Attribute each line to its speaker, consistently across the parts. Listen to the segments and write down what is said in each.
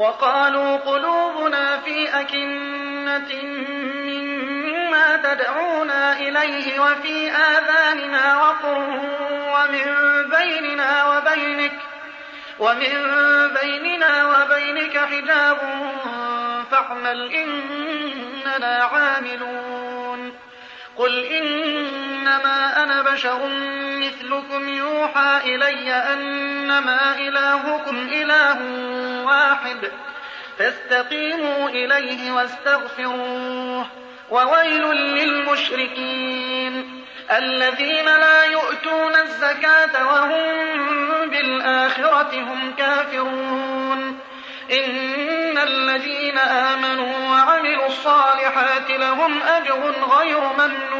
Speaker 1: وقالوا قلوبنا في أكنة مما تدعونا إليه وفي آذاننا وقر ومن بيننا وبينك ومن بيننا وبينك حجاب فاعمل إننا عاملون قل إنما أنا بشر مثلكم يوحى إلي أنما إلهكم إله واحد فاستقيموا إليه واستغفروه وويل للمشركين الذين لا يؤتون الزكاة وهم بالآخرة هم كافرون إن الذين آمنوا وعملوا الصالحات لهم أجر غير ممنون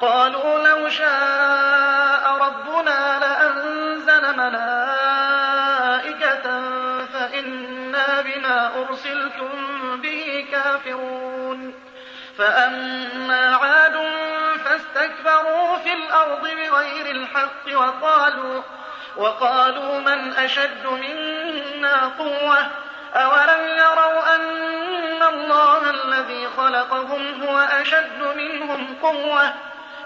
Speaker 1: قالوا لو شاء ربنا لأنزل ملائكة فإنا بما أرسلتم به كافرون فأما عاد فاستكبروا في الأرض بغير الحق وقالوا وقالوا من أشد منا قوة أولم يروا أن الله الذي خلقهم هو أشد منهم قوة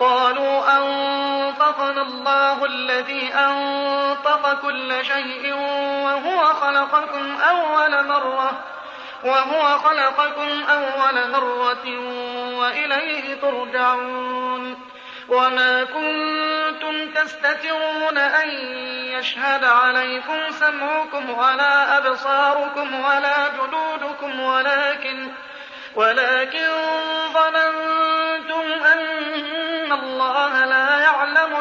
Speaker 1: قالوا أنطقنا الله الذي أنطق كل شيء وهو خلقكم أول مرة وهو خلقكم أول مرة وإليه ترجعون وما كنتم تستترون أن يشهد عليكم سمعكم ولا أبصاركم ولا جلودكم ولكن ولكن ظننتم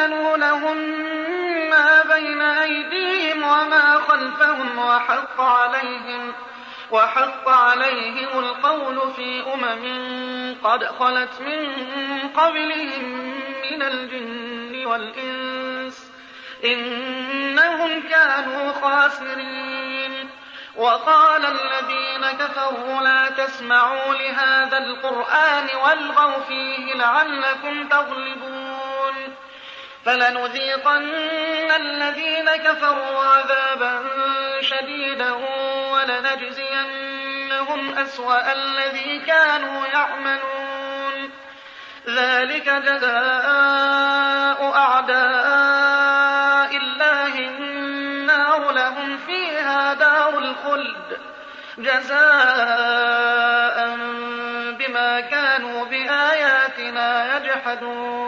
Speaker 1: زين لهم ما بين أيديهم وما خلفهم وحق عليهم وحق عليهم القول في أمم قد خلت من قبلهم من الجن والإنس إنهم كانوا خاسرين وقال الذين كفروا لا تسمعوا لهذا القرآن والغوا فيه لعلكم تغلبون فلنذيقن الذين كفروا عذابا شديدا ولنجزينهم أسوأ الذي كانوا يعملون ذلك جزاء أعداء الله النار لهم فيها دار الخلد جزاء بما كانوا بآياتنا يجحدون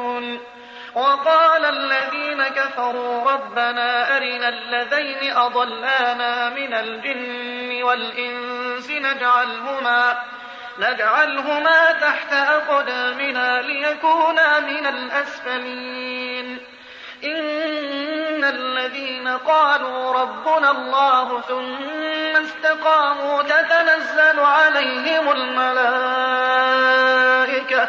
Speaker 1: وقال الذين كفروا ربنا أرنا الذين أضلانا من الجن والإنس نجعلهما نجعلهما تحت أقدامنا ليكونا من الأسفلين إن الذين قالوا ربنا الله ثم استقاموا تتنزل عليهم الملائكة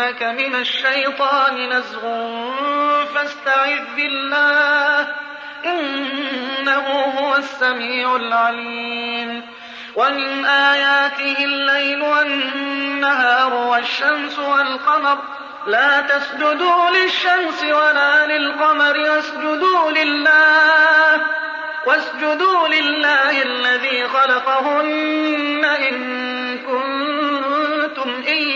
Speaker 1: إنك من الشيطان نزغ فاستعذ بالله إنه هو السميع العليم ومن آياته الليل والنهار والشمس والقمر لا تسجدوا للشمس ولا للقمر واسجدوا لله واسجدوا لله الذي خلقهن إن كنتم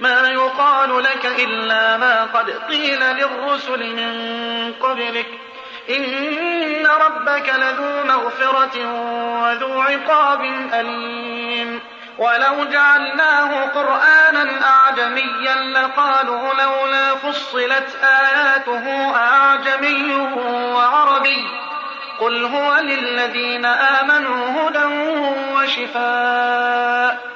Speaker 1: ما يقال لك إلا ما قد قيل للرسل من قبلك إن ربك لذو مغفرة وذو عقاب أليم ولو جعلناه قرآنا أعجميا لقالوا لولا فصلت آياته أعجمي وعربي قل هو للذين آمنوا هدى وشفاء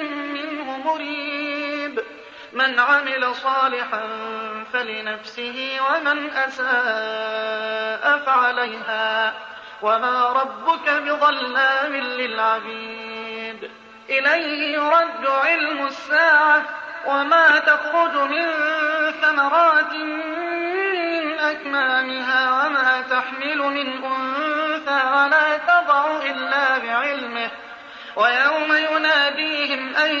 Speaker 1: من عمل صالحا فلنفسه ومن أساء فعليها وما ربك بظلام للعبيد إليه يرد علم الساعة وما تخرج من ثمرات من أكمامها وما تحمل من أنثى ولا تضع إلا بعلمه ويوم يناديهم أين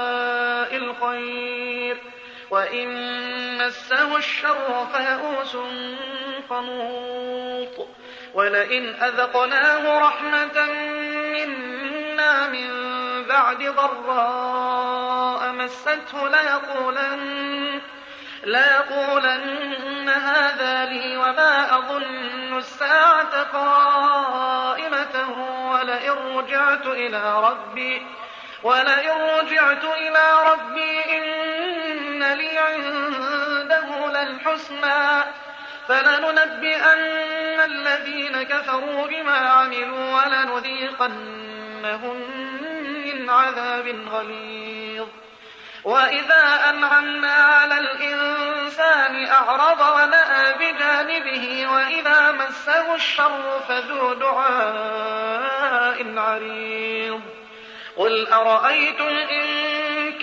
Speaker 1: وإن مسه الشر فيئوس قنوط ولئن أذقناه رحمة منا من بعد ضراء مسته ليقولن ليقولن هذا لي وما أظن الساعة قائمة ولئن رجعت إلى ربي ولئن رجعت إلى ربي إن إن لي عنده للحسنى فلننبئن الذين كفروا بما عملوا ولنذيقنهم من عذاب غليظ وإذا أنعمنا على الإنسان أعرض ونأى بجانبه وإذا مسه الشر فذو دعاء عريض قل أرأيتم إن